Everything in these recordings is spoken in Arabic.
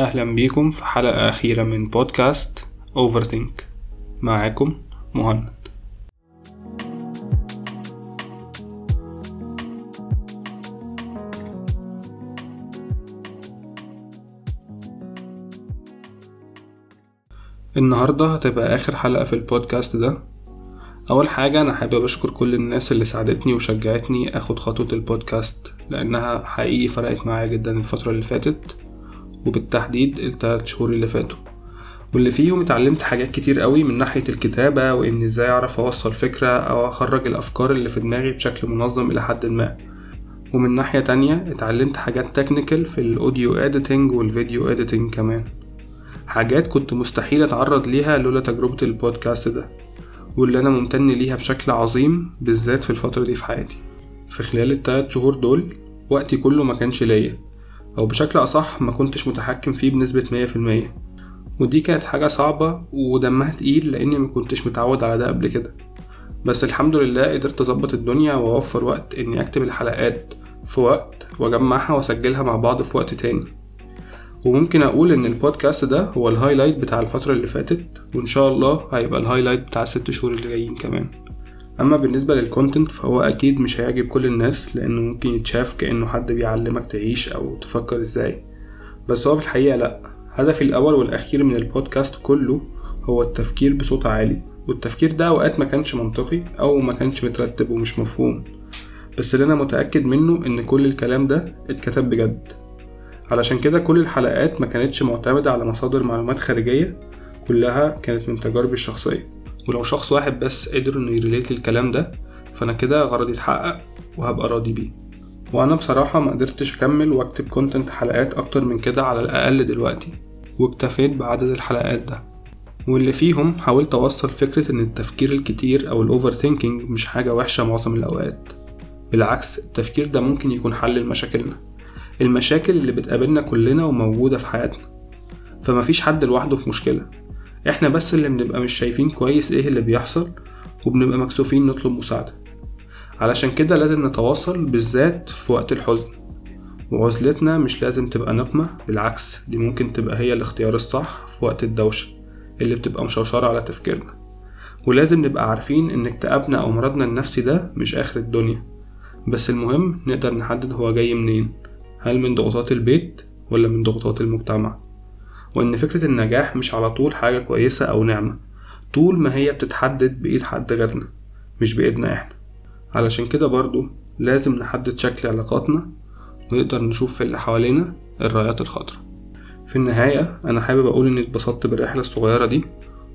أهلا بيكم في حلقة أخيرة من بودكاست Overthink. معاكم مهند. النهاردة هتبقى آخر حلقة في البودكاست ده. أول حاجة أنا حابب أشكر كل الناس اللي ساعدتني وشجعتني أخد خطوة البودكاست لأنها حقيقي فرقت معايا جدا الفترة اللي فاتت. وبالتحديد التلات شهور اللي فاتوا. واللي فيهم اتعلمت حاجات كتير قوي من ناحية الكتابة وإني إزاي أعرف أوصل فكرة أو أخرج الأفكار اللي في دماغي بشكل منظم إلى حد ما. ومن ناحية تانية اتعلمت حاجات technical في ال audio editing وال video editing كمان. حاجات كنت مستحيل أتعرض ليها لولا تجربة البودكاست ده واللي أنا ممتن ليها بشكل عظيم بالذات في الفترة دي في حياتي. في خلال التلات شهور دول وقتي كله ما كانش ليا. أو بشكل أصح ما كنتش متحكم فيه بنسبة مية في المية. ودي كانت حاجة صعبة ودمها تقيل لأني ما كنتش متعود على ده قبل كده. بس الحمد لله قدرت أظبط الدنيا وأوفر وقت إني أكتب الحلقات في وقت وأجمعها وأسجلها مع بعض في وقت تاني. وممكن أقول إن البودكاست ده هو ال highlight بتاع الفترة اللي فاتت وإن شاء الله هيبقى ال highlight بتاع الست شهور اللي جايين كمان. أما بالنسبة للكونتنت فهو أكيد مش هيعجب كل الناس لأنه ممكن يتشاف كأنه حد بيعلمك تعيش أو تفكر إزاي. بس هو في الحقيقة لأ. هدفي الأول والأخير من البودكاست كله هو التفكير بصوت عالي والتفكير ده أوقات ما كانش منطقي أو ما كانش مترتب ومش مفهوم. بس اللي أنا متأكد منه إن كل الكلام ده اتكتب بجد. علشان كده كل الحلقات ما كانتش معتمدة على مصادر معلومات خارجية كلها كانت من تجاربي الشخصية. ولو شخص واحد بس قدر إنه ي relate لكلام ده فأنا كده غرضي اتحقق وهبقى راضي بيه. وأنا بصراحة ما قدرتش أكمل وأكتب content حلقات أكتر من كده على الأقل دلوقتي واكتفيت بعدد الحلقات ده. واللي فيهم حاولت أوصل فكرة إن التفكير الكتير أو ال overthinking مش حاجة وحشة معظم الأوقات. بالعكس التفكير ده ممكن يكون حل لمشاكلنا. المشاكل اللي بتقابلنا كلنا وموجودة في حياتنا. فمفيش حد لوحده في مشكلة. إحنا بس اللي بنبقى مش شايفين كويس إيه اللي بيحصل وبنبقى مكسوفين نطلب مساعدة. علشان كده لازم نتواصل بالذات في وقت الحزن. وعزلتنا مش لازم تبقى نقمة بالعكس دي ممكن تبقى هي الاختيار الصح في وقت الدوشة اللي بتبقى مشوشرة على تفكيرنا. ولازم نبقى عارفين إن اكتئابنا أو مرضنا النفسي ده مش آخر الدنيا. بس المهم نقدر نحدد هو جاي منين. هل من ضغوطات البيت ولا من ضغوطات المجتمع؟ وإن فكرة النجاح مش على طول حاجة كويسة أو نعمة. طول ما هي بتتحدد بإيد حد غيرنا مش بإيدنا إحنا. علشان كده برضو لازم نحدد شكل علاقاتنا ونقدر نشوف في اللي حوالينا الرايات الخضراء في النهاية أنا حابب أقول إني اتبسطت بالرحلة الصغيرة دي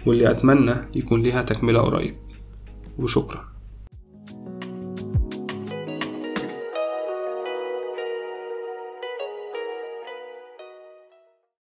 واللي أتمنى يكون ليها تكملة قريب. وشكرا.